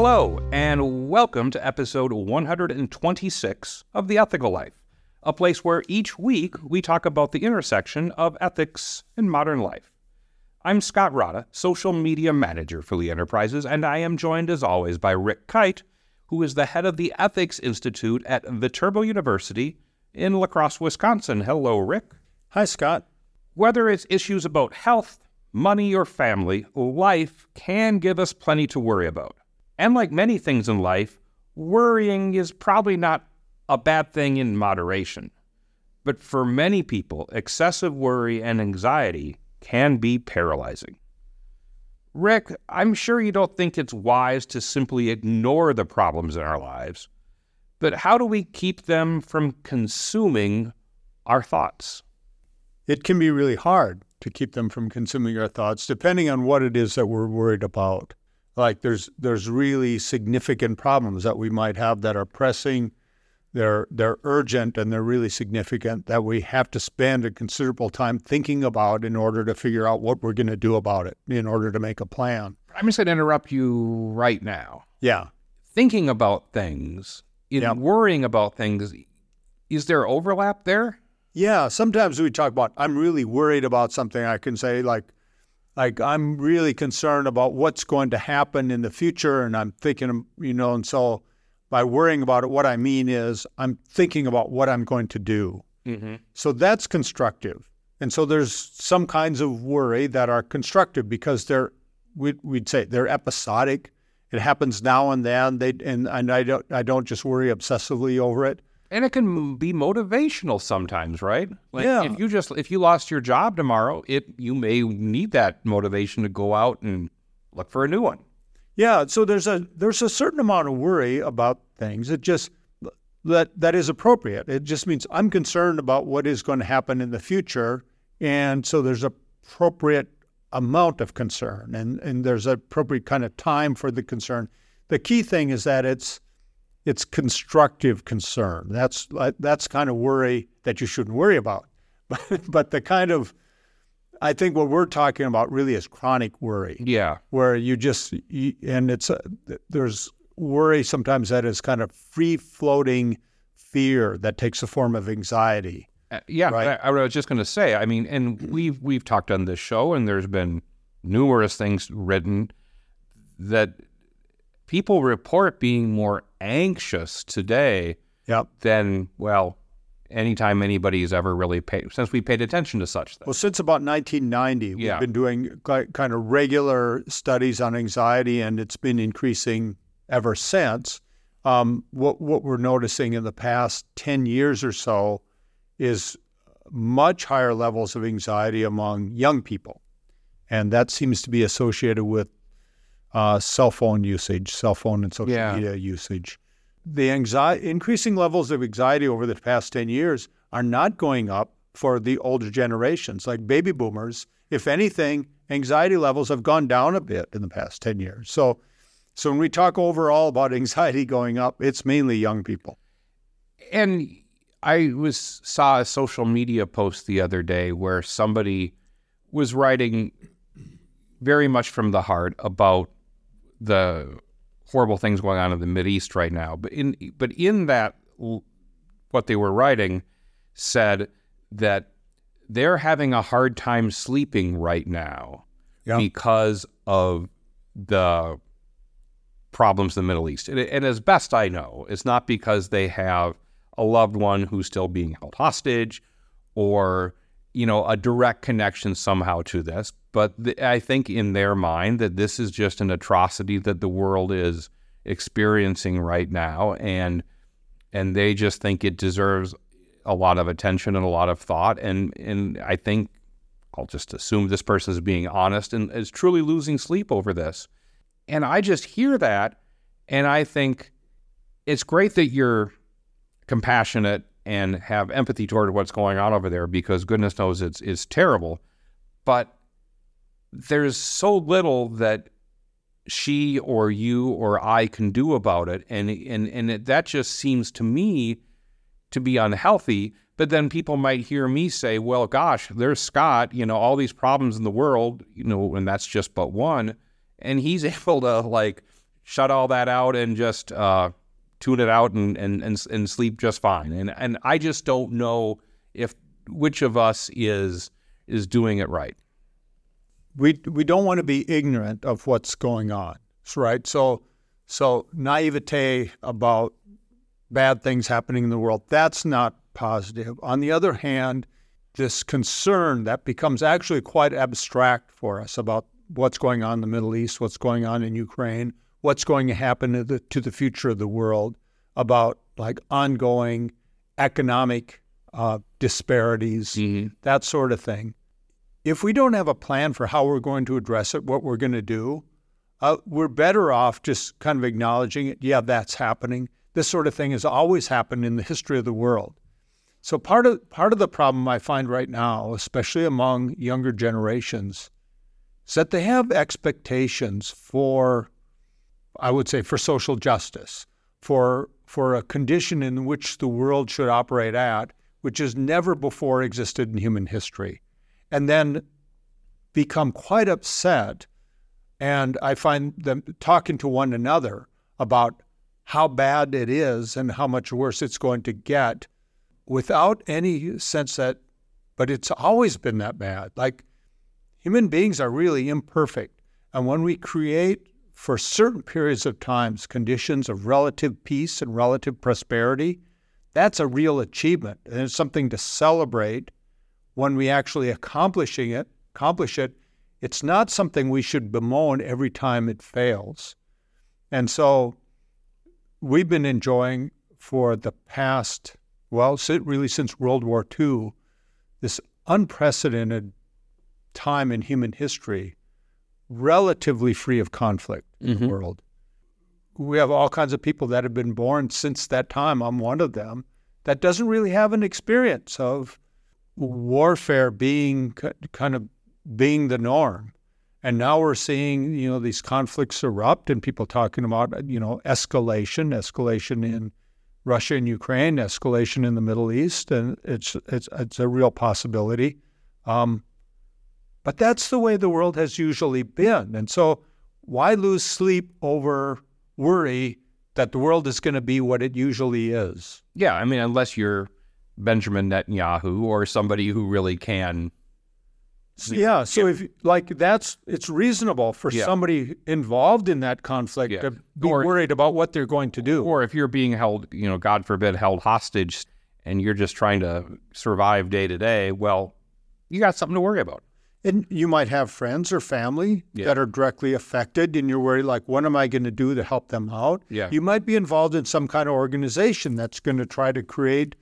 Hello, and welcome to episode 126 of The Ethical Life, a place where each week we talk about the intersection of ethics and modern life. I'm Scott Rada, social media manager for Lee Enterprises, and I am joined as always by Rick Kyte, who is the head of the Ethics Institute at Viterbo University in La Crosse, Wisconsin. Hello, Rick. Hi, Scott. Whether it's issues about health, money, or family, life can give us plenty to worry about. And like many things in life, worrying is probably not a bad thing in moderation. But for many people, excessive worry and anxiety can be paralyzing. Rick, I'm sure you don't think it's wise to simply ignore the problems in our lives, but how do we keep them from consuming our thoughts? It can be really hard to keep them from consuming our thoughts, depending on what it is that we're worried about. Like there's there's really significant problems that we might have that are pressing, they're they're urgent and they're really significant that we have to spend a considerable time thinking about in order to figure out what we're going to do about it, in order to make a plan. I'm just going to interrupt you right now. Yeah. Thinking about things, in Yeah. worrying about things, is there overlap there? Yeah, sometimes we talk about I'm really worried about something. I can say like like I'm really concerned about what's going to happen in the future and I'm thinking you know and so by worrying about it what I mean is I'm thinking about what I'm going to do. Mm-hmm. So that's constructive. And so there's some kinds of worry that are constructive because they're we'd, we'd say they're episodic. It happens now and then. They and, and I don't I don't just worry obsessively over it. And it can be motivational sometimes, right? Like Yeah. if you just if you lost your job tomorrow, it you may need that motivation to go out and look for a new one. Yeah, so there's a there's a certain amount of worry about things. It just that that is appropriate. It just means I'm concerned about what is going to happen in the future, and so there's appropriate amount of concern, and and there's appropriate kind of time for the concern. The key thing is that it's it's constructive concern. That's that's kind of worry that you shouldn't worry about, but but the kind of I think what we're talking about really is chronic worry Yeah. where you just you, and it's a, there's worry sometimes that is kind of free floating fear that takes the form of anxiety. Uh, yeah, Right. I, I was just going to say. I mean, and we've we've talked on this show, and there's been numerous things written that people report being more anxious today Yep. than well, anytime anybody's ever really paid since we paid attention to such things. Well, since about 1990, we've been doing kind of regular studies on anxiety, and it's been increasing ever since. Um, what what we're noticing in the past 10 years or so is much higher levels of anxiety among young people, and that seems to be associated with uh, cell phone usage, cell phone and social Yeah. media usage. The anxiety, increasing levels of anxiety over the past 10 years are not going up for the older generations, like baby boomers. If anything, anxiety levels have gone down a bit in the past 10 years. So, so when we talk overall about anxiety going up, it's mainly young people. And I was saw a social media post the other day where somebody was writing very much from the heart about the horrible things going on in the Mid East right now. But in but in that what they were writing said that they're having a hard time sleeping right now Yeah. because of the problems in the Middle East. And, and as best I know, it's not because they have a loved one who's still being held hostage or you know a direct connection somehow to this but th- i think in their mind that this is just an atrocity that the world is experiencing right now and and they just think it deserves a lot of attention and a lot of thought and and i think i'll just assume this person is being honest and is truly losing sleep over this. And i just hear that and i think it's great that you're compassionate and have empathy toward what's going on over there because goodness knows it's it's terrible. But there's so little that she or you or I can do about it, and and and it, that just seems to me to be unhealthy. But then people might hear me say, "Well, gosh, there's Scott. You know, all these problems in the world. You know, and that's just but one." And he's able to like shut all that out and just uh, tune it out and, and and and sleep just fine. And and I just don't know if which of us is is doing it right. We we don't want to be ignorant of what's going on, right? So so naivete about bad things happening in the world that's not positive. On the other hand, this concern that becomes actually quite abstract for us about what's going on in the Middle East, what's going on in Ukraine, what's going to happen to the, to the future of the world, about like ongoing economic uh, disparities, Mm-hmm. that sort of thing. If we don't have a plan for how we're going to address it, what we're going to do, uh, we're better off just kind of acknowledging it. Yeah, that's happening. This sort of thing has always happened in the history of the world. So part of part of the problem I find right now, especially among younger generations, is that they have expectations for, I would say, for social justice, for for a condition in which the world should operate at, which has never before existed in human history, and then become quite upset. And I find them talking to one another about how bad it is and how much worse it's going to get without any sense that, but it's always been that bad. Like human beings are really imperfect. And when we create for certain periods of times conditions of relative peace and relative prosperity, that's a real achievement. And it's something to celebrate when we actually accomplishing it, accomplish it. It's not something we should bemoan every time it fails. And so we've been enjoying for the past, well, really since World War II, this unprecedented time in human history, relatively free of conflict in Mhm. the world. We have all kinds of people that have been born since that time. I'm one of them that doesn't really have an experience of warfare being kind of being the norm. And now we're seeing, you know, these conflicts erupt and people talking about, you know, escalation, escalation in Russia and Ukraine, escalation in the Middle East, and it's it's it's a real possibility. Um, but that's the way the world has usually been. And so why lose sleep over worry that the world is going to be what it usually is? Yeah, I mean, unless you're Benjamin Netanyahu or somebody who really can. Yeah. So if like that's it's reasonable for Yeah. somebody involved in that conflict Yeah. to be Or- worried about what they're going to do. Or if you're being held, you know, God forbid, held hostage and you're just trying to survive day to day, well, you got something to worry about. And you might have friends or family Yeah. that are directly affected, and you're worried, like, what am I going to do to help them out? Yeah. You might be involved in some kind of organization that's going to try to create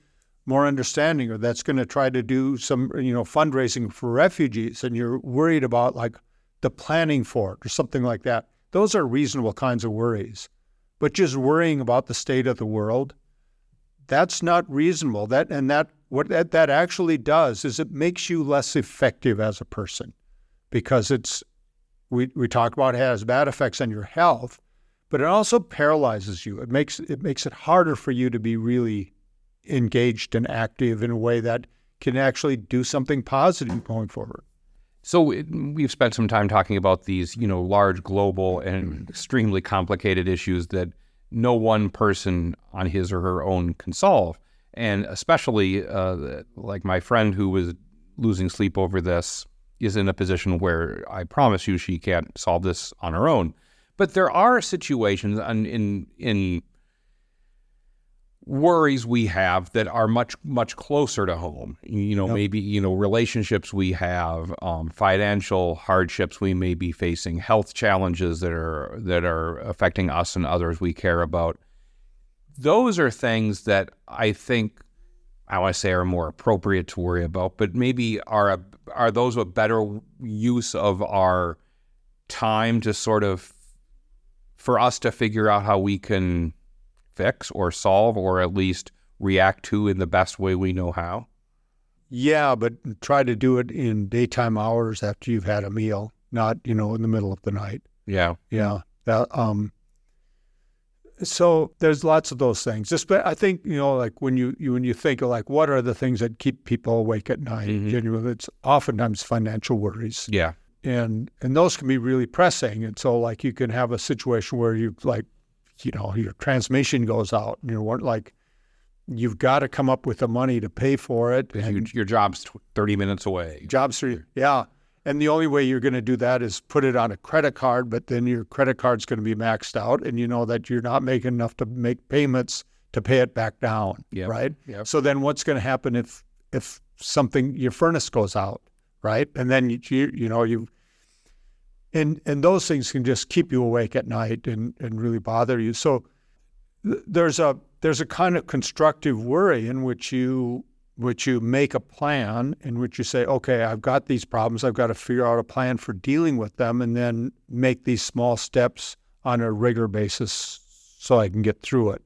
more understanding, or that's going to try to do some, you know, fundraising for refugees, and you're worried about like the planning for it or something like that. Those are reasonable kinds of worries. But just worrying about the state of the world, that's not reasonable. That and that what that, that actually does is it makes you less effective as a person because it's we, we talk about it has bad effects on your health, but it also paralyzes you. It makes it makes it harder for you to be really engaged and active in a way that can actually do something positive going forward. So it, we've spent some time talking about these, you know, large, global, and extremely complicated issues that no one person on his or her own can solve. And especially, uh, like my friend who was losing sleep over this is in a position where I promise you she can't solve this on her own. But there are situations in in, in worries we have that are much much closer to home you know Yep. maybe you know relationships we have um, financial hardships we may be facing health challenges that are that are affecting us and others we care about those are things that i think i want to say are more appropriate to worry about but maybe are a, are those a better use of our time to sort of for us to figure out how we can fix or solve or at least react to in the best way we know how. Yeah, but try to do it in daytime hours after you've had a meal, not you know in the middle of the night. Yeah. Yeah. That, um, so there's lots of those things. Just, but I think you know, like when you, you when you think of like what are the things that keep people awake at night, Mhm. genuinely, it's oftentimes financial worries. Yeah. and and those can be really pressing. And so like you can have a situation where you like, you know, your transmission goes out, and you're like, you've got to come up with the money to pay for it. Your, And your job's tw- 30 minutes away. jobs yeah. And the only way you're going to do that is put it on a credit card, but then your credit card's going to be maxed out, and you know that you're not making enough to make payments to pay it back down, Yep. right? Yep. So then what's going to happen if if something your furnace goes out, right? And then you you, you know you and and those things can just keep you awake at night and and really bother you. So th- there's a there's a kind of constructive worry in which you which you make a plan in which you say, okay, I've got these problems, I've got to figure out a plan for dealing with them, and then make these small steps on a regular basis so I can get through it.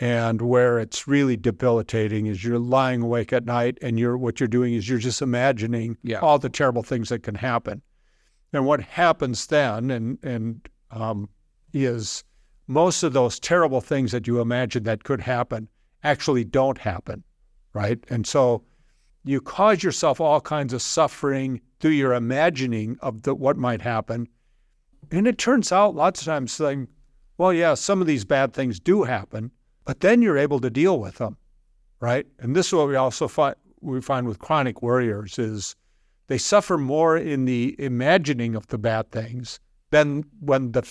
And where it's really debilitating is you're lying awake at night and you're what you're doing is you're just imagining Yeah. all the terrible things that can happen. And what happens then and and um, is most of those terrible things that you imagine that could happen actually don't happen, right? And so you cause yourself all kinds of suffering through your imagining of the, what might happen. And it turns out lots of times saying, well, yeah, some of these bad things do happen, but then you're able to deal with them, right? And this is what we also find we find with chronic worriers is they suffer more in the imagining of the bad things than when the,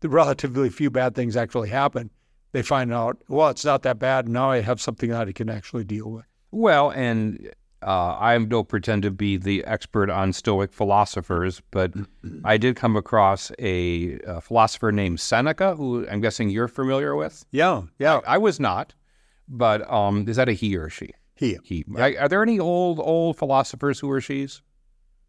the relatively few bad things actually happen. They find out, well, it's not that bad. Now I have something that I can actually deal with. Well, and uh, I don't pretend to be the expert on Stoic philosophers, but I did come across a, a philosopher named Seneca, who I'm guessing you're familiar with. Yeah, yeah. I was not, but um, is that a he or she? He, He. Are, are there any old old philosophers who are she's?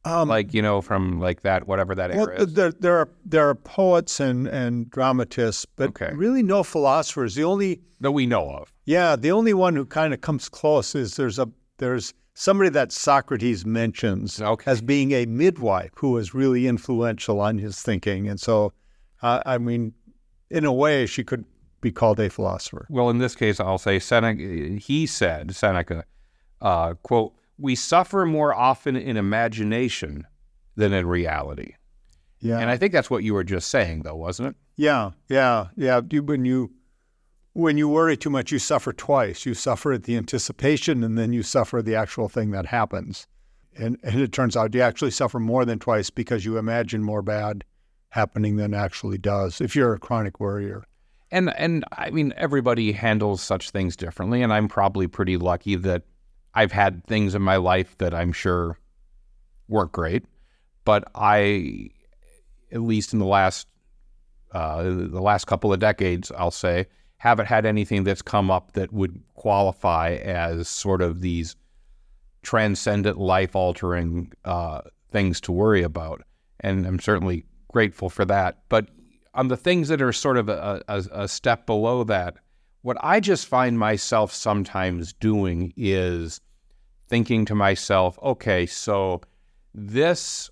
Um, Like you know from like that whatever that well, era is. there, there are there are poets and and dramatists, but Okay. really no philosophers. The only that we know of. Yeah, the only one who kind of comes close is there's a there's somebody that Socrates mentions Okay. as being a midwife who was really influential on his thinking, and so uh, I mean, in a way, she could be called a philosopher. Well, in this case, I'll say Seneca. He said, Seneca, uh, "quote We suffer more often in imagination than in reality." Yeah, And I think that's what you were just saying, though, wasn't it? yeah, yeah, yeah. You, when you when you worry too much, you suffer twice. You suffer at the anticipation, and then you suffer the actual thing that happens. And and it turns out you actually suffer more than twice because you imagine more bad happening than actually does. If you're a chronic worrier. And and I mean, everybody handles such things differently, and I'm probably pretty lucky that I've had things in my life that I'm sure weren't great, but I, at least in the last uh, the last couple of decades, I'll say, haven't had anything that's come up that would qualify as sort of these transcendent, life altering uh, things to worry about. And I'm certainly grateful for that. But on the things that are sort of a, a, a step below that, what I just find myself sometimes doing is thinking to myself, okay, so this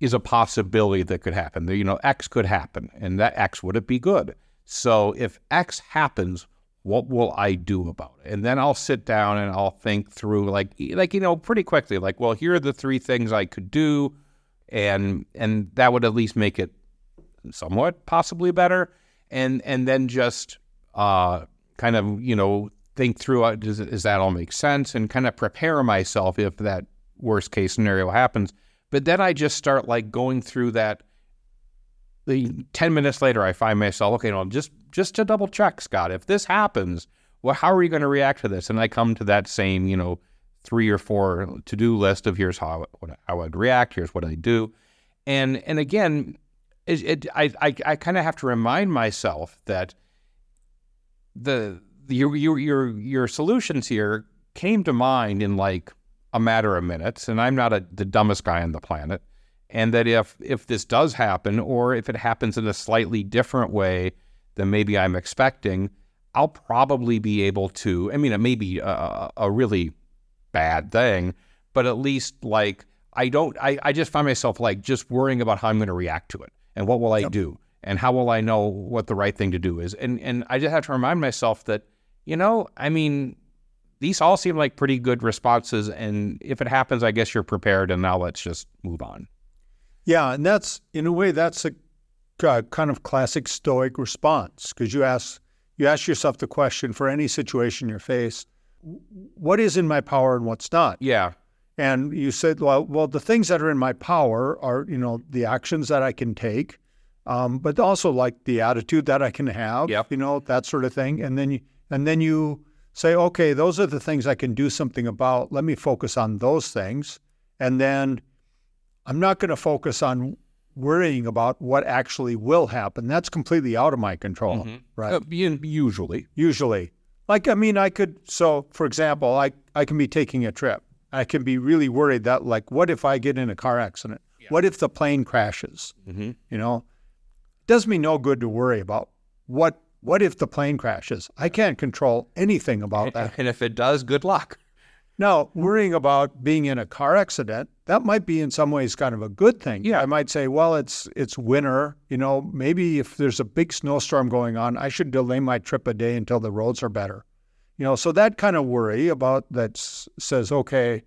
is a possibility that could happen. You know, X could happen, and that X would it be good? So if X happens, what will I do about it? And then I'll sit down and I'll think through, like, like you know, pretty quickly, like, well, here are the three things I could do, and and that would at least make it somewhat possibly better, and and then just uh, kind of you know think through, uh, does does that all make sense, and kind of prepare myself if that worst case scenario happens. But then I just start like going through that. The ten minutes later, I find myself okay. No, just just to double check, Scott. If this happens, well, how are you going to react to this? And I come to that same, you know, three or four to do list of here's how what, how I'd react, here's what I do, and and again, it, it I I, I kind of have to remind myself that the your your your your solutions here came to mind in like a matter of minutes, and I'm not a, the dumbest guy on the planet. And that if if this does happen, or if it happens in a slightly different way than maybe I'm expecting, I'll probably be able to. I mean, it may be a, a really bad thing, but at least like I don't. I, I just find myself like just worrying about how I'm going to react to it and what will I do and how will I know what the right thing to do is. And and I just have to remind myself that you know, I mean, these all seem like pretty good responses. And if it happens, I guess you're prepared. And now let's just move on. Yeah, and that's in a way that's a uh, kind of classic Stoic response because you ask you ask yourself the question for any situation you're faced what is in my power and what's not? Yeah. And you said, well, well, the things that are in my power are, you know, the actions that I can take, um, but also like the attitude that I can have, Yep. you know, that sort of thing. And then you, and then you say, okay, those are the things I can do something about. Let me focus on those things, and then I'm not going to focus on worrying about what actually will happen. That's completely out of my control, right? Uh, usually. usually. Like, I mean, I could, so for example, I, I can be taking a trip. I can be really worried that, like, what if I get in a car accident? What if the plane crashes? Mhm. You know, it does me no good to worry about what, what if the plane crashes? I can't control anything about that. And if it does, good luck. Now, worrying about being in a car accident, that might be in some ways kind of a good thing. Yeah. I might say, well, it's it's winter, you know, maybe if there's a big snowstorm going on, I should delay my trip a day until the roads are better. You know, so that kind of worry about that says, okay,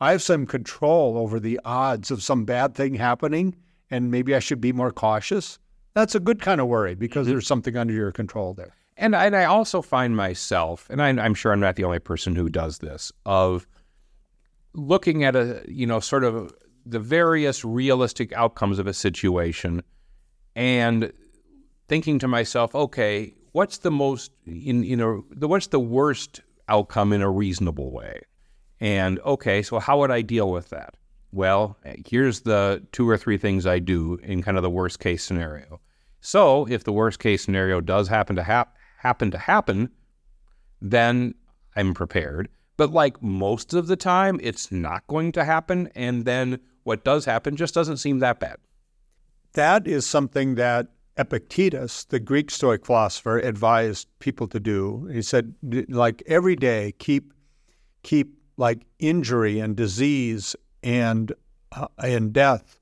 I have some control over the odds of some bad thing happening and maybe I should be more cautious. That's a good kind of worry because mm-hmm. there's something under your control there. And and I also find myself, and I, I'm sure I'm not the only person who does this, of looking at a you know sort of the various realistic outcomes of a situation, and thinking to myself, okay, what's the most in you know the what's the worst outcome in a reasonable way, and okay, so how would I deal with that? Well, here's the two or three things I do in kind of the worst case scenario. So, if the worst case scenario does happen to hap- happen to happen, then I'm prepared. But like most of the time, it's not going to happen, and then what does happen just doesn't seem that bad. That is something that Epictetus, the Greek Stoic philosopher, advised people to do. He said, like every day, keep keep like injury and disease and uh, and death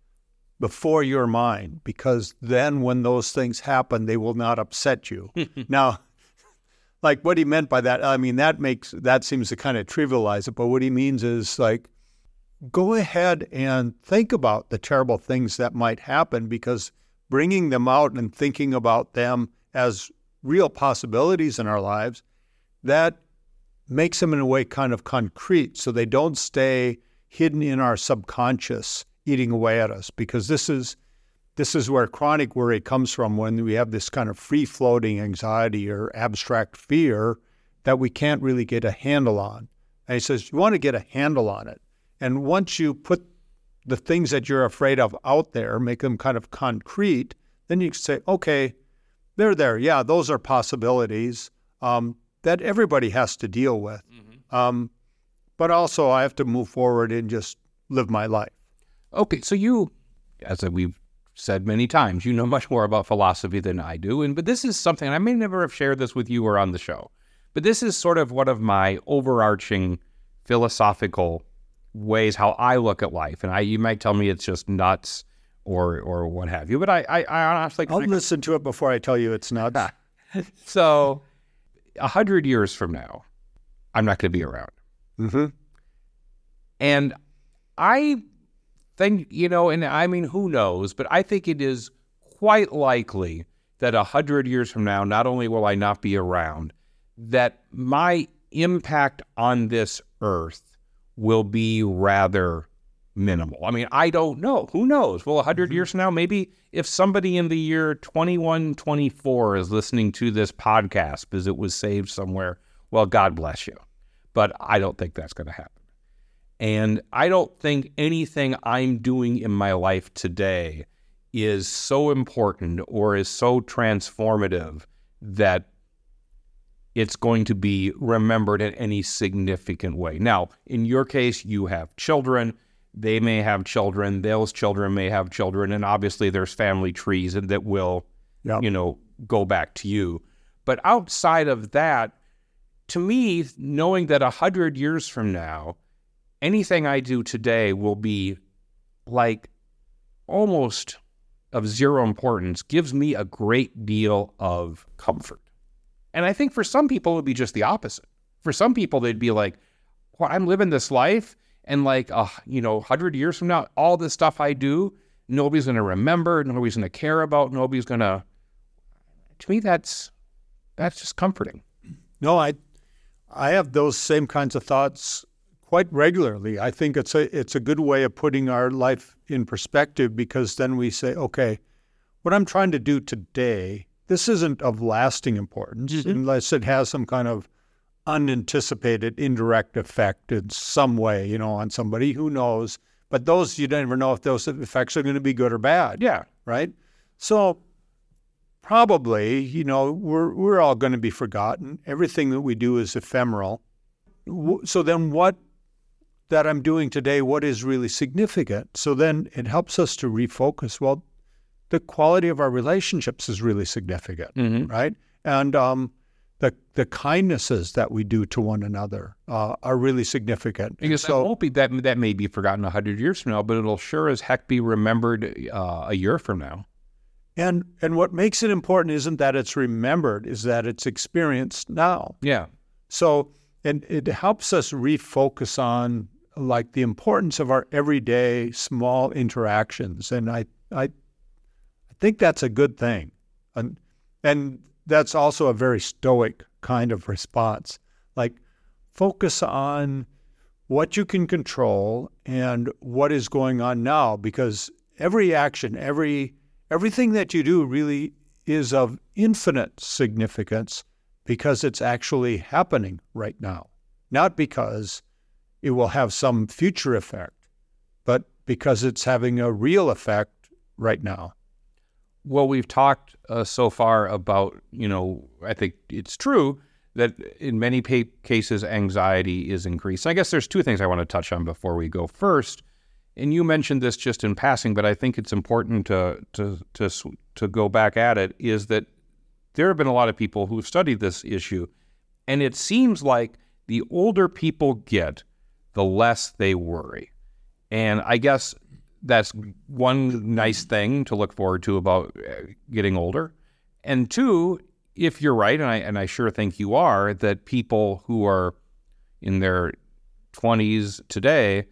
before your mind, because then when those things happen, they will not upset you. now, like what he meant by that, I mean that makes that seems to kind of trivialize it, but what he means is like go ahead and think about the terrible things that might happen because bringing them out and thinking about them as real possibilities in our lives that makes them in a way kind of concrete so they don't stay hidden in our subconscious eating away at us because this is this is where chronic worry comes from when we have this kind of free floating anxiety or abstract fear that we can't really get a handle on. And he says, You want to get a handle on it. And once you put the things that you're afraid of out there, make them kind of concrete, then you can say, Okay, they're there. Yeah, those are possibilities um, that everybody has to deal with. Um, but also, I have to move forward and just live my life. Okay, so you, as we've said many times, you know much more about philosophy than I do, and but this is something I may never have shared this with you or on the show, but this is sort of one of my overarching philosophical ways how I look at life, and I you might tell me it's just nuts or or what have you, but I I, I honestly I'll listen to it before I tell you it's nuts. so a hundred years from now, I'm not going to be around. Mm-hmm. And I think, you know, and I mean, who knows, but I think it is quite likely that a hundred years from now, not only will I not be around, that my impact on this earth will be rather minimal. I mean, I don't know. Who knows? Well, a 100 years from now, maybe if somebody in the year 2124 is listening to this podcast because it was saved somewhere, well, God bless you. But I don't think that's going to happen. And I don't think anything I'm doing in my life today is so important or is so transformative that it's going to be remembered in any significant way. Now, in your case, you have children. They may have children. Those children may have children. And obviously, there's family trees that will, Yep. you know, go back to you. But outside of that, to me, knowing that a hundred years from now, anything I do today will be like almost of zero importance gives me a great deal of comfort. And I think for some people, it would be just the opposite. For some people, they'd be like, well, I'm living this life. And like, uh, you know, 100 years from now, all this stuff I do, nobody's going to remember, nobody's going to care about, nobody's going to. To me, that's that's just comforting. No, I I have those same kinds of thoughts quite regularly. I think it's a it's a good way of putting our life in perspective because then we say, okay, what I'm trying to do today, this isn't of lasting importance mm-hmm. unless it has some kind of unanticipated indirect effect in some way, you know, on somebody who knows. But those you don't never know if those effects are going to be good or bad. Yeah. Right. So probably, you know, we're we're all going to be forgotten. Everything that we do is ephemeral. So then, what that I'm doing today? What is really significant? So then, it helps us to refocus. Well, the quality of our relationships is really significant, mm-hmm. right? And um, the the kindnesses that we do to one another uh, are really significant. Because so, that won't be that that may be forgotten a hundred years from now, but it'll sure as heck be remembered uh, a year from now. And and what makes it important isn't that it's remembered, is that it's experienced now. Yeah. So and it helps us refocus on like the importance of our everyday small interactions, and I I I think that's a good thing, and and that's also a very stoic kind of response. Like, focus on what you can control and what is going on now, because every action, every everything that you do really is of infinite significance because it's actually happening right now, not because it will have some future effect, but because it's having a real effect right now. Well, we've talked uh, so far about, you know, I think it's true that in many pa- cases anxiety is increased. I guess there's two things I want to touch on before we go. First, and you mentioned this just in passing, but I think it's important to to to to go back at it. Is that there have been a lot of people who've studied this issue, and it seems like the older people get, the less they worry. And I guess that's one nice thing to look forward to about uh, getting older. And two, if you're right, and I and I sure think you are, that people who are in their 20s today,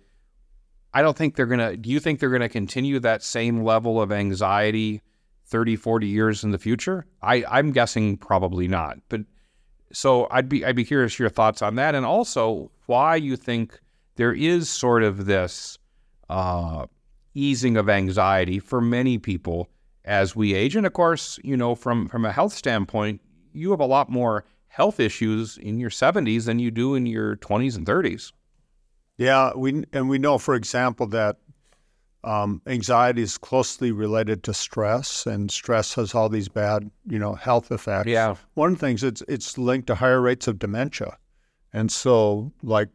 I don't think they're going to do you think they're going to continue that same level of anxiety 30, 40 years in the future? I I'm guessing probably not. But so I'd be I'd be curious your thoughts on that and also why you think there is sort of this uh, easing of anxiety for many people as we age. And of course, you know, from from a health standpoint, you have a lot more health issues in your 70s than you do in your 20s and 30s. Yeah, we and we know, for example, that um, anxiety is closely related to stress, and stress has all these bad, you know, health effects. Yeah. One of the things it's it's linked to higher rates of dementia, and so like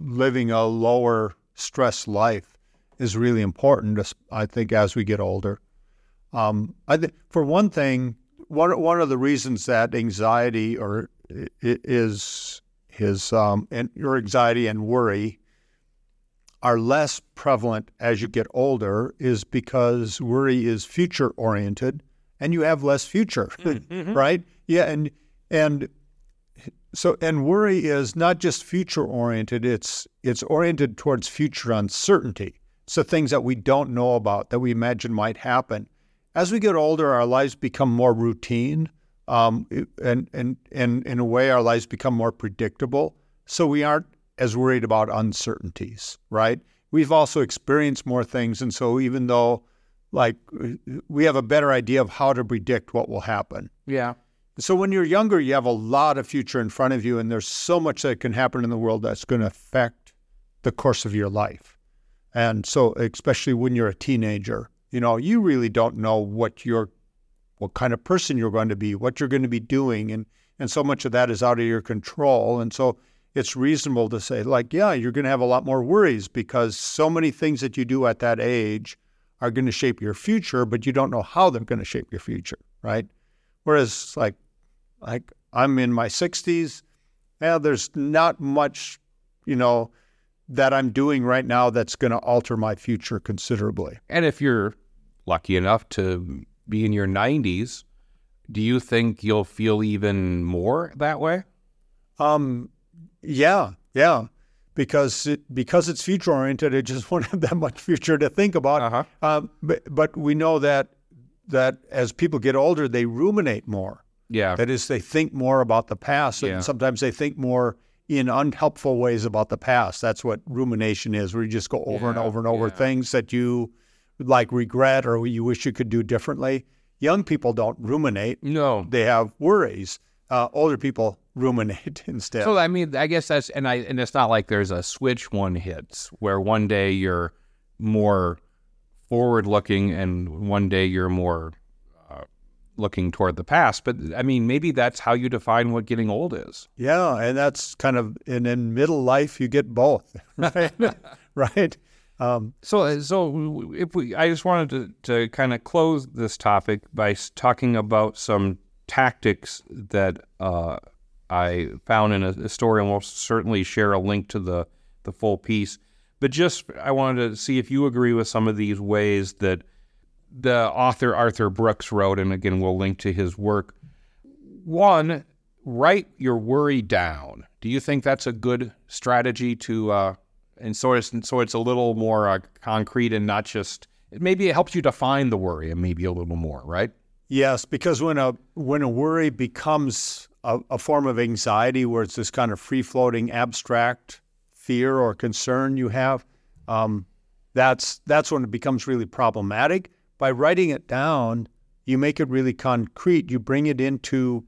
living a lower stress life is really important. I think as we get older, um, I th- for one thing, one one of the reasons that anxiety or is his um, and your anxiety and worry are less prevalent as you get older is because worry is future oriented and you have less future, mm-hmm. right? Yeah, and and so, and worry is not just future oriented, it's, it's oriented towards future uncertainty. So, things that we don't know about that we imagine might happen. As we get older, our lives become more routine, um, and, and, and in a way, our lives become more predictable. So, we aren't as worried about uncertainties, right? We've also experienced more things. And so, even though like we have a better idea of how to predict what will happen. Yeah. So when you're younger, you have a lot of future in front of you, and there's so much that can happen in the world that's going to affect the course of your life. And so, especially when you're a teenager, you know, you really don't know what you're, what kind of person you're going to be, what you're going to be doing, and and so much of that is out of your control. And so, it's reasonable to say, like, yeah, you're going to have a lot more worries because so many things that you do at that age are going to shape your future, but you don't know how they're going to shape your future, right? Whereas, like, like I'm in my 60s. Yeah, there's not much, you know, that I'm doing right now that's going to alter my future considerably. And if you're lucky enough to be in your 90s, do you think you'll feel even more that way? Um, yeah, yeah, because it, because it's future oriented, it just won't have that much future to think about. Uh-huh. Um, but, but we know that that as people get older, they ruminate more. Yeah. That is, they think more about the past, and sometimes they think more in unhelpful ways about the past. That's what rumination is, where you just go over and over and over yeah. things that you like regret or you wish you could do differently. Young people don't ruminate; no. they have worries. Uh, older people ruminate instead. So I mean, I guess that's and I and it's not like there's a switch one hits where one day you're more forward looking and one day you're more uh, looking toward the past. But I mean, maybe that's how you define what getting old is. Yeah, and that's kind of and in middle life you get both, right? right. Um, So, so if we, I just wanted to, to kind of close this topic by talking about some tactics that uh, I found in a, a story, and we'll certainly share a link to the the full piece. But just, I wanted to see if you agree with some of these ways that the author Arthur Brooks wrote, and again, we'll link to his work. One, write your worry down. Do you think that's a good strategy to, uh, and so it's, so it's a little more uh, concrete and not just, maybe it helps you define the worry and maybe a little more, right? Yes, because when a when a worry becomes a, a form of anxiety, where it's this kind of free floating abstract fear or concern you have, um, that's that's when it becomes really problematic. By writing it down, you make it really concrete. You bring it into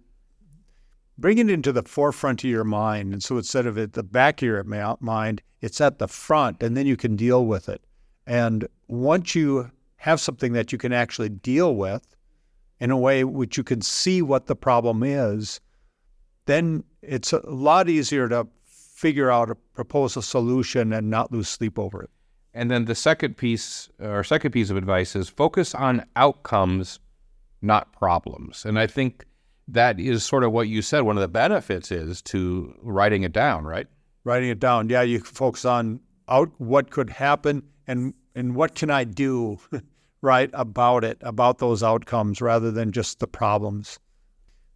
bring it into the forefront of your mind, and so instead of at the back of your mind, it's at the front, and then you can deal with it. And once you have something that you can actually deal with in a way which you can see what the problem is, then it's a lot easier to figure out a propose a solution and not lose sleep over it. And then the second piece, or second piece of advice is focus on outcomes, not problems. And I think that is sort of what you said. One of the benefits is to writing it down, right? Writing it down, yeah, you focus on out what could happen and and what can I do, right, about it, about those outcomes, rather than just the problems.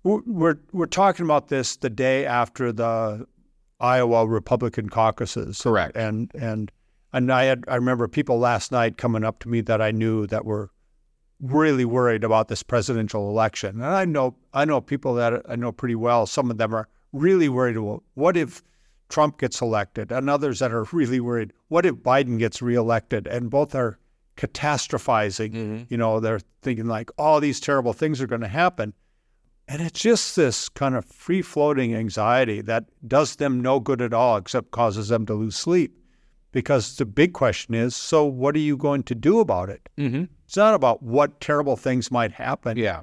We're we're, we're talking about this the day after the Iowa Republican caucuses, Correct. and and and I had I remember people last night coming up to me that I knew that were really worried about this presidential election. And I know I know people that I know pretty well. Some of them are really worried. about what if Trump gets elected? And others that are really worried. What if Biden gets reelected? And both are catastrophizing. You know, they're thinking like all these terrible things are going to happen. And it's just this kind of free floating anxiety that does them no good at all, except causes them to lose sleep. Because the big question is so, what are you going to do about it? Mm-hmm. It's not about what terrible things might happen. Yeah.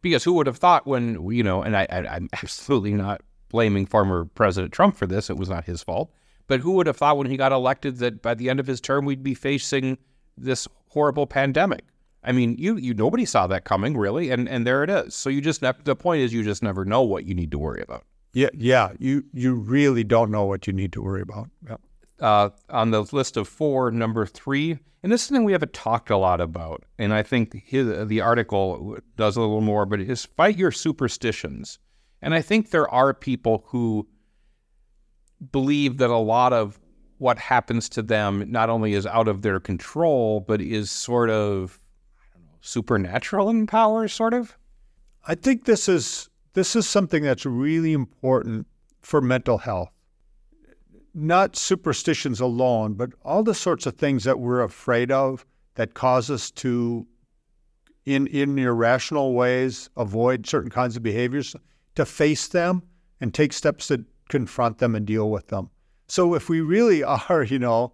Because who would have thought when, you know, and I, I, I'm absolutely not blaming former President Trump for this, it was not his fault. But who would have thought when he got elected that by the end of his term we'd be facing this horrible pandemic? I mean, you you nobody saw that coming really, and and there it is. So you just the point is you just never know what you need to worry about. Yeah, yeah. You you really don't know what you need to worry about. Yeah. uh, on the list of four, number three, and this is something we haven't talked a lot about, and I think his, the article does a little more, but is fight your superstitions. And I think there are people who believe that a lot of what happens to them not only is out of their control, but is sort of know, supernatural in power, sort of. I think this is this is something that's really important for mental health. Not superstitions alone, but all the sorts of things that we're afraid of that cause us to in in irrational ways avoid certain kinds of behaviors to face them and take steps to confront them and deal with them. So if we really are, you know,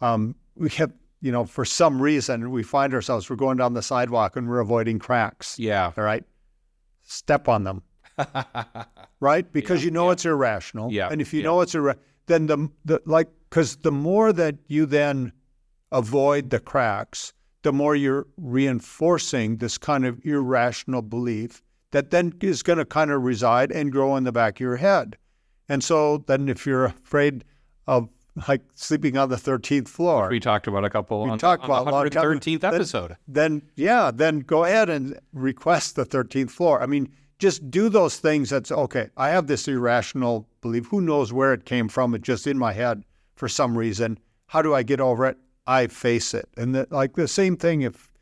um, we have, you know, for some reason we find ourselves we're going down the sidewalk and we're avoiding cracks. Yeah. All right. Step on them, right? Because you know it's irrational. Yeah, And if you yeah. know it's irrational, then the, the like, because the more that you then avoid the cracks, the more you're reinforcing this kind of irrational belief that then is going to kind of reside and grow in the back of your head. And so then if you're afraid of like sleeping on the 13th floor, we talked about a couple We on, talked on about the long time- 113th that- episode. then yeah, then go ahead and request the 13th floor. I mean, just do those things that's okay. I have this irrational belief. Who knows where it came from? It's just in my head. for some reason. How do I get over it? I face it. And the, like the same thing if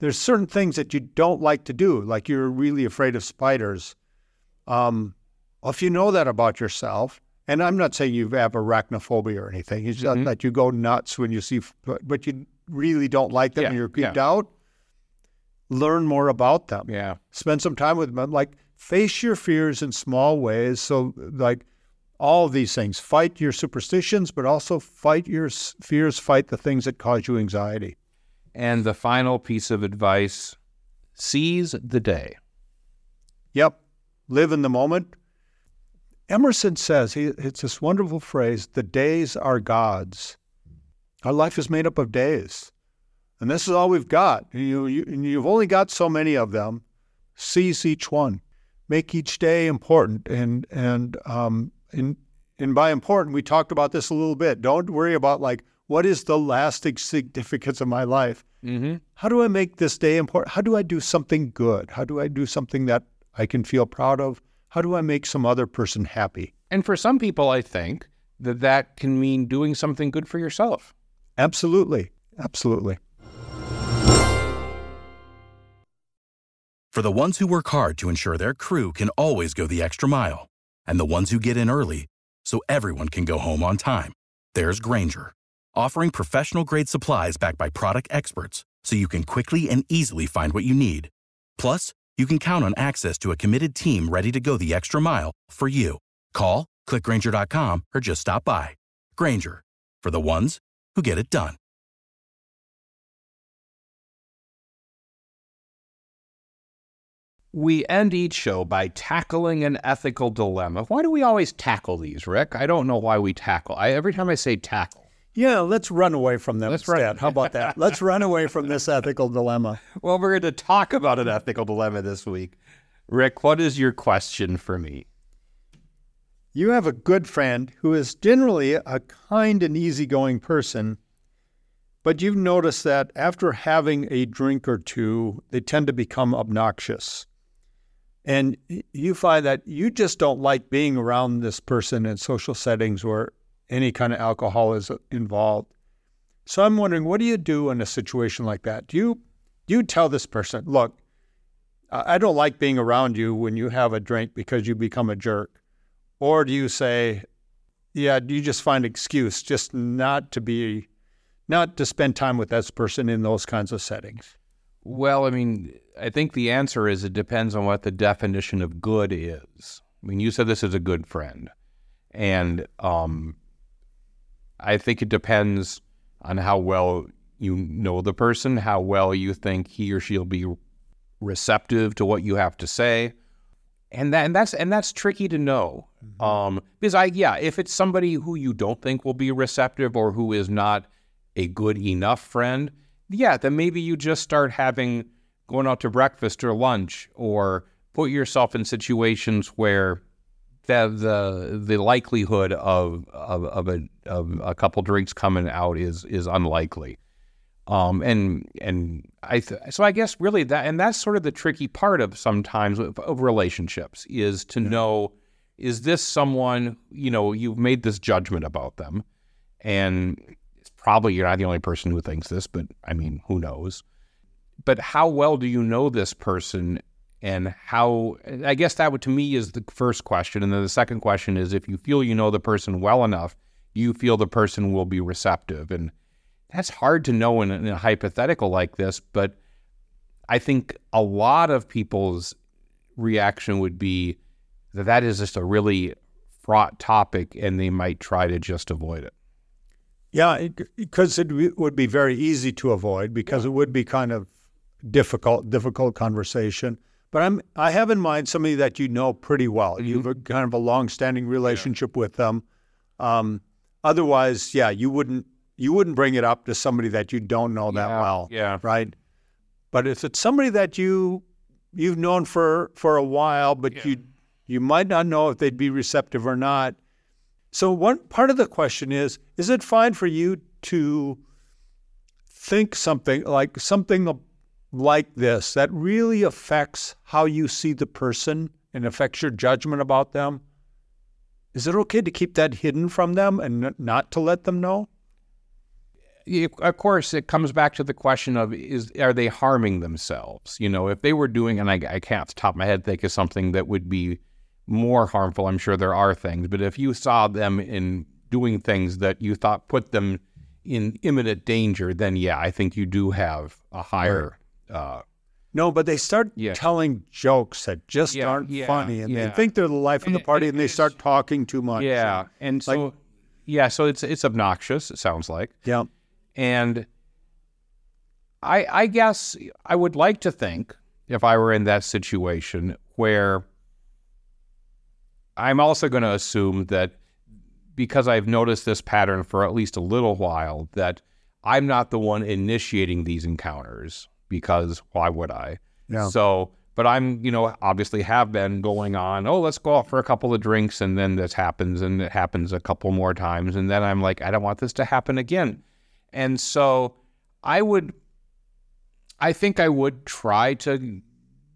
there's certain things that you don't like to do, like you're really afraid of spiders. Um, if you know that about yourself, and I'm not saying you have arachnophobia or anything, it's mm-hmm. not that you go nuts when you see, but you really don't like them yeah, and you're creeped yeah. out. Learn more about them. Yeah. Spend some time with them. Like face your fears in small ways. So, like all of these things, fight your superstitions, but also fight your fears, fight the things that cause you anxiety. And the final piece of advice seize the day. Yep. Live in the moment. Emerson says, he, it's this wonderful phrase the days are God's. Our life is made up of days. And this is all we've got. You, you, you've only got so many of them. Seize each one. Make each day important. And, and, um, and, and by important, we talked about this a little bit. Don't worry about like, what is the lasting significance of my life? Mm-hmm. How do I make this day important? How do I do something good? How do I do something that I can feel proud of? How do I make some other person happy? And for some people, I think that that can mean doing something good for yourself. Absolutely. Absolutely. For the ones who work hard to ensure their crew can always go the extra mile, and the ones who get in early so everyone can go home on time, there's Grainger, offering professional grade supplies backed by product experts so you can quickly and easily find what you need. Plus, you can count on access to a committed team ready to go the extra mile for you. Call, clickgrainger.com, or just stop by. Grainger, for the ones who get it done. We end each show by tackling an ethical dilemma. Why do we always tackle these, Rick? I don't know why we tackle. I, every time I say tackle, yeah, let's run away from them instead. right. How about that? let's run away from this ethical dilemma. Well, we're going to talk about an ethical dilemma this week. Rick, what is your question for me? You have a good friend who is generally a kind and easygoing person, but you've noticed that after having a drink or two, they tend to become obnoxious. And you find that you just don't like being around this person in social settings where any kind of alcohol is involved. So I'm wondering, what do you do in a situation like that? Do you do you tell this person, look, I don't like being around you when you have a drink because you become a jerk, or do you say, yeah, do you just find excuse just not to be, not to spend time with this person in those kinds of settings? Well, I mean, I think the answer is it depends on what the definition of good is. I mean, you said this is a good friend, and um, I think it depends on how well you know the person, how well you think he or she'll be receptive to what you have to say. And that and that's and that's tricky to know. Mm-hmm. Um, because I yeah, if it's somebody who you don't think will be receptive or who is not a good enough friend, yeah, then maybe you just start having going out to breakfast or lunch or put yourself in situations where the the the likelihood of of, of a of a couple drinks coming out is is unlikely. Um, and and I th- so I guess really that and that's sort of the tricky part of sometimes of, of relationships is to yeah. know is this someone you know you've made this judgment about them, and it's probably you're not the only person who thinks this, but I mean who knows. But how well do you know this person and how I guess that would to me is the first question, and then the second question is if you feel you know the person well enough, you feel the person will be receptive, and that's hard to know in, in a hypothetical like this. But I think a lot of people's reaction would be that that is just a really fraught topic, and they might try to just avoid it. Yeah, because it, it would be very easy to avoid because it would be kind of difficult, difficult conversation. But I'm I have in mind somebody that you know pretty well. Mm-hmm. You have a kind of a long-standing relationship yeah. with them. Um, otherwise, yeah, you wouldn't you wouldn't bring it up to somebody that you don't know that yeah. well. Yeah. Right. But if it's somebody that you you've known for for a while, but yeah. you you might not know if they'd be receptive or not. So one part of the question is: Is it fine for you to think something like something like this that really affects how you see the person and affects your judgment about them, is it okay to keep that hidden from them and not to let them know? Of course, it comes back to the question of is are they harming themselves? You know, if they were doing, and I, I can't off the top of my head think of something that would be more harmful. I'm sure there are things, but if you saw them in doing things that you thought put them in imminent danger, then yeah, I think you do have a higher. Uh, No, but they start Yeah. telling jokes that just Yeah, aren't yeah, funny, and they think they're the life of the party, and and they start talking too much. yeah, and so yeah, so it's it's obnoxious. It sounds like. yeah. And I I guess I would like to think if I were in that situation where I'm also going to assume that because I've noticed this pattern for at least a little while that I'm not the one initiating these encounters because why would I? Yeah. So, but I'm, you know, obviously have been going on, oh, let's go out for a couple of drinks. And then this happens and it happens a couple more times. And then I'm like, I don't want this to happen again. And so I would, I think I would try to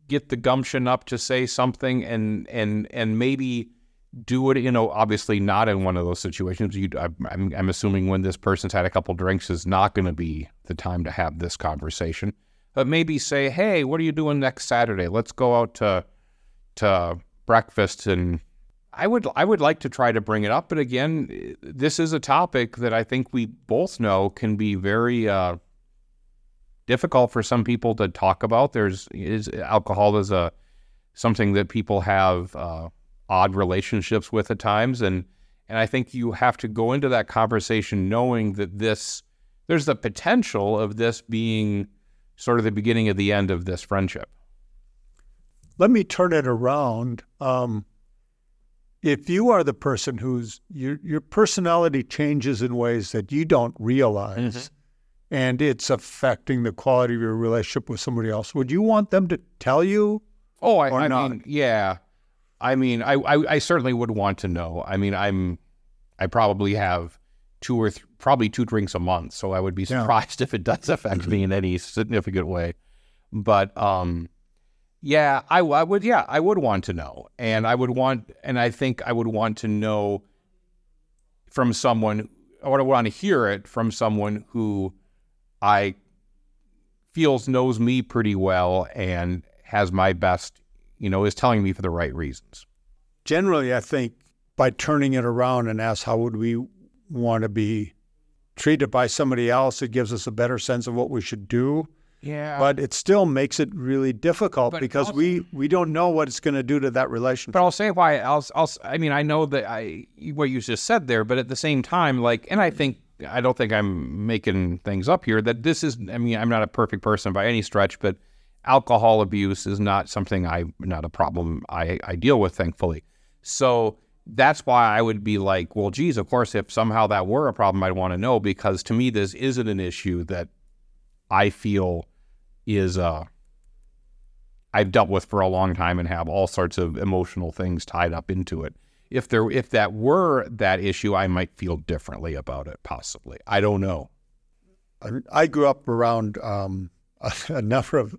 get the gumption up to say something and, and, and maybe do it, you know, obviously not in one of those situations. You, I'm, I'm, I'm assuming when this person's had a couple drinks is not going to be the time to have this conversation but maybe say, "Hey, what are you doing next Saturday? Let's go out to to breakfast." And I would I would like to try to bring it up, but again, this is a topic that I think we both know can be very uh, difficult for some people to talk about. There's is alcohol is a something that people have uh, odd relationships with at times, and and I think you have to go into that conversation knowing that this there's the potential of this being sort of the beginning of the end of this friendship. Let me turn it around. Um, if you are the person who's your your personality changes in ways that you don't realize, Mm-hmm. and it's affecting the quality of your relationship with somebody else, would you want them to tell you? Oh, I, Or I not. mean, yeah. I mean, I, I, I certainly would want to know. I mean, I'm, I probably have two or th- probably two drinks a month, so I would be Yeah. surprised if it does affect me in any significant way. But um, yeah, I, I would. Yeah, I would want to know, and I would want, and I think I would want to know from someone, or I would want to hear it from someone who I feels knows me pretty well and has my best, you know, is telling me for the right reasons. Generally, I think by turning it around and ask how would we want to be treated by somebody else, it gives us a better sense of what we should do. Yeah. But it still makes it really difficult But because also- we we don't know what it's going to do to that relationship. But I'll say why. I'll, I'll. I mean, I know that I what you just said there, but at the same time, like, and I think I don't think I'm making things up here. That this is. I mean, I'm not a perfect person by any stretch, but alcohol abuse is not something I not a problem I I deal with, thankfully. So that's why I would be like, well, geez, of course, if somehow that were a problem, I'd want to know because to me, this isn't an issue that I feel is uh I've dealt with for a long time and have all sorts of emotional things tied up into it. If there if that were that issue, I might feel differently about it possibly. I don't know. I, I grew up around um, a, a number of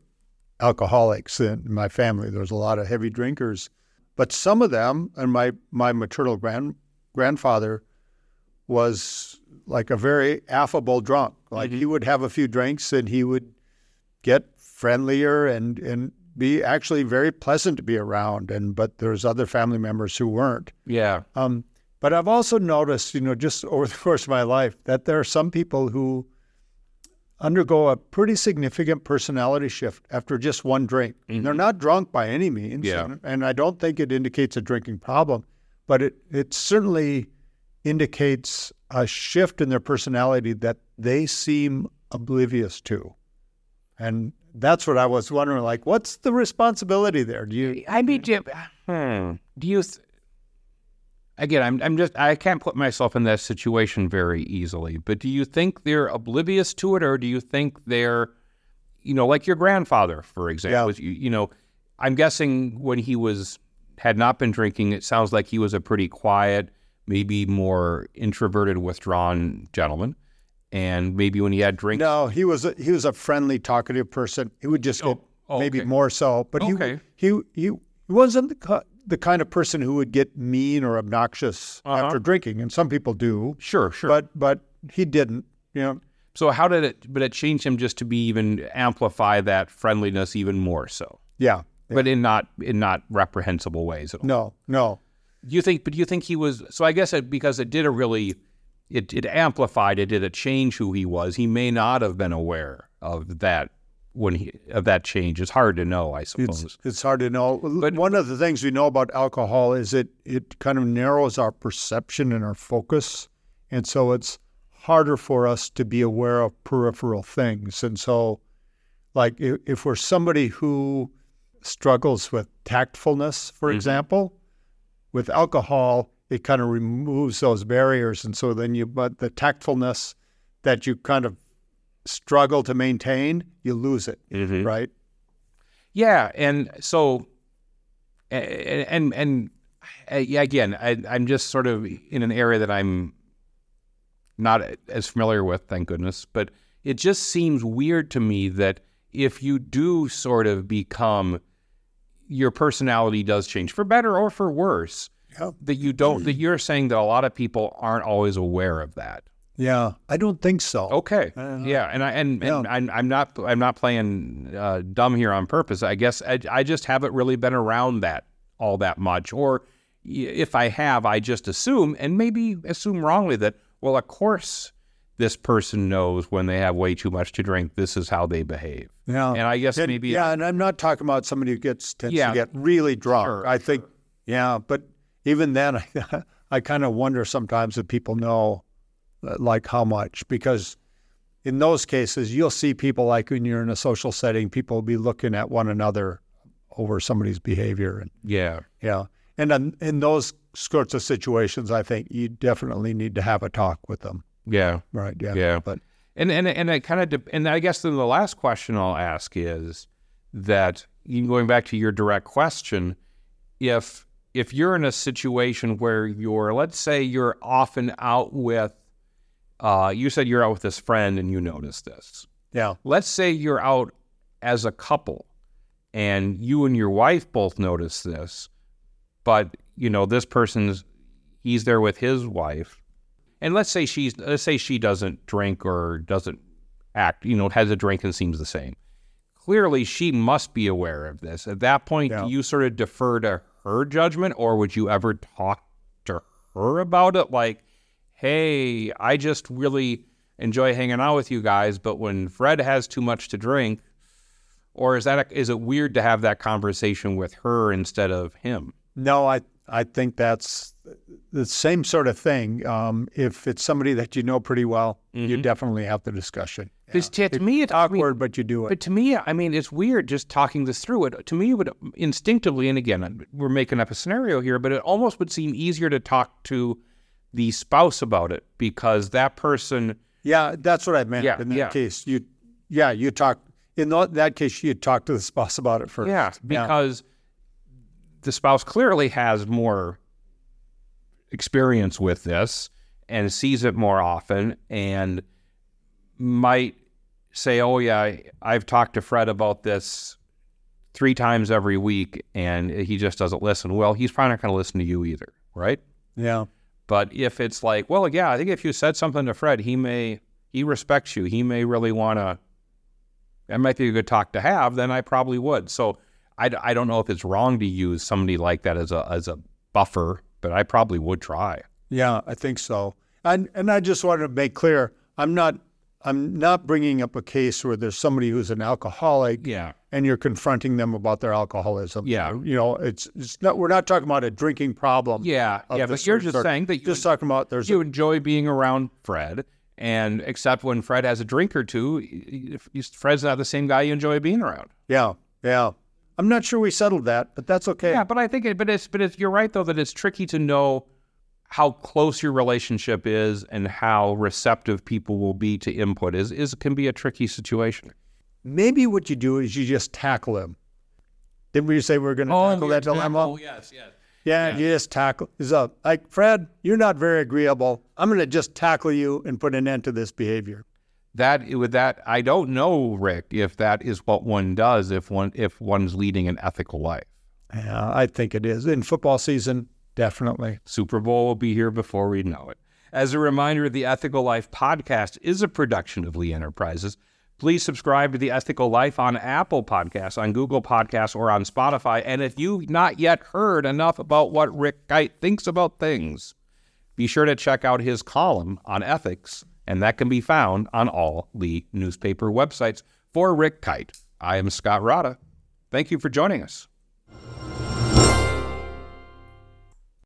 alcoholics in my family. There was a lot of heavy drinkers, but some of them, and my my maternal grand grandfather was like a very affable drunk. Like he would have a few drinks and he would get friendlier and and be actually very pleasant to be around. And but there's other family members who weren't. Yeah. Um, but I've also noticed, you know, just over the course of my life, that there are some people who undergo a pretty significant personality shift after just one drink. They're not drunk by any means, Yeah. and, and I don't think it indicates a drinking problem, but it it certainly indicates a shift in their personality that they seem oblivious to, and that's what I was wondering. Like, what's the responsibility there? Do you? I mean, do, hmm, do you? Again, I'm I'm just I can't put myself in that situation very easily. But do you think they're oblivious to it, or do you think they're, you know, like your grandfather, for example? You, you know, I'm guessing when he was had not been drinking, it sounds like he was a pretty quiet, maybe more introverted, withdrawn gentleman. And maybe when he had drinks, No, he was a, he was a friendly, talkative person. He would just oh, get oh, maybe okay. more so, but Okay. he he he wasn't the, the kind of person who would get mean or obnoxious Uh-huh. after drinking, and some people do. Sure, sure. But but he didn't. You know, so how did it? But it changed him just to be even amplify that friendliness even more so, yeah. but in not in not reprehensible ways at all. No, no. Do you think? But do you think he was? So I guess it, because it did a really, it it amplified it. Did it change who he was? He may not have been aware of that when he of that change. It's hard to know, I suppose. It's it's hard to know. But- One of the things we know about alcohol is it it kind of narrows our perception and our focus, and so it's harder for us to be aware of peripheral things. And so, like if, if we're somebody who struggles with tactfulness, for mm-hmm. example, with alcohol, it kind of removes those barriers, and so then you but the tactfulness that you kind of struggle to maintain, you lose it, Mhm. right? Yeah, and so, and and, and yeah, again, I, I'm just sort of in an area that I'm not as familiar with, thank goodness. But it just seems weird to me that if you do sort of become, your personality does change for better or for worse. Yeah. That you don't. That you're saying that a lot of people aren't always aware of that. Yeah, I don't think so. Okay. Uh, yeah, and I and, and I'm, I'm not I'm not playing uh, dumb here on purpose. I guess I, I just haven't really been around that all that much, or if I have, I just assume and maybe assume wrongly that well, of course, this person knows when they have way too much to drink. This is how they behave, Yeah. and I guess And- maybe yeah, and I'm not talking about somebody who gets tends Yeah. to get really drunk. Sure, I think, yeah, but even then, I, I kind of wonder sometimes if people know, like how much, because in those cases, you'll see people like when you're in a social setting, people will be looking at one another over somebody's behavior, and yeah, yeah, and in, in those sorts of situations, I think you definitely need to have a talk with them, yeah. right? Yeah, Yeah. but And and and it kind of de- and I guess then the last question I'll ask is that going back to your direct question, if if you're in a situation where you're let's say you're often out with uh, you said you're out with this friend and you notice this. yeah, Let's say you're out as a couple and you and your wife both notice this, but you know this person's he's there with his wife, and let's say she's let's say she doesn't drink or doesn't act, you know, has a drink and seems the same. Clearly, she must be aware of this. At that point, Yeah. do you sort of defer to her judgment, or would you ever talk to her about it? Like, hey, I just really enjoy hanging out with you guys, but when Fred has too much to drink, or is that is it weird to have that conversation with her instead of him? No, I I think that's the same sort of thing. Um, if it's somebody that you know pretty well, you definitely have the discussion. Because to, to me, it's I mean, Awkward, but you do it. But to me, I mean, it's weird just talking this through. It to me it would instinctively, and again, we're making up a scenario here, but it almost would seem easier to talk to the spouse about it because that person, yeah, that's what I meant. Yeah, in that yeah. case, you, yeah, you talk. In that case, you talk to the spouse about it first. yeah, because the spouse clearly has more experience with this and sees it more often, and might say, "Oh yeah, I've talked to Fred about this." Three times every week, and he just doesn't listen. Well, he's probably not going to listen to you either, right? yeah, But if it's like, well, yeah, I think if you said something to Fred, he may he respects you. He may really want to. That might be a good talk to have. Then I probably would. So I, I don't know if it's wrong to use somebody like that as a as a buffer, but I probably would try. yeah, I think so. And and I just wanted to make clear, I'm not. I'm not bringing up a case where there's somebody who's an alcoholic Yeah. and you're confronting them about their alcoholism. Yeah. you know, it's it's not. We're not talking about a drinking problem. Yeah. Yeah. But you're just saying that you, Just talking about there's you enjoy being around Fred, and except when Fred has a drink or two, Fred's not the same guy you enjoy being around. Yeah, yeah. I'm not sure we settled that, but that's okay. Yeah, but I think it, but it's but it's, you're right though that it's tricky to know how close your relationship is and how receptive people will be to input is is can be a tricky situation. Maybe what you do is you just tackle him. Didn't we say we are going to oh, tackle that dilemma? Oh yes, yes. Yeah, you just tackle. Is up like Fred, you're not very agreeable. I'm going to just tackle you and put an end to this behavior. That with that, I don't know, Rick, if that is what one does if one if one's leading an ethical life. Yeah, I think it is. In football season, definitely. Super Bowl will be here before we know it. As a reminder, the Ethical Life podcast is a production of Lee Enterprises. Please subscribe to The Ethical Life on Apple Podcasts, on Google Podcasts, or on Spotify. And if you've not yet heard enough about what Rick Kyte thinks about things, be sure to check out his column on ethics, and that can be found on all Lee newspaper websites. For Rick Kyte, I am Scott Rada. Thank you for joining us.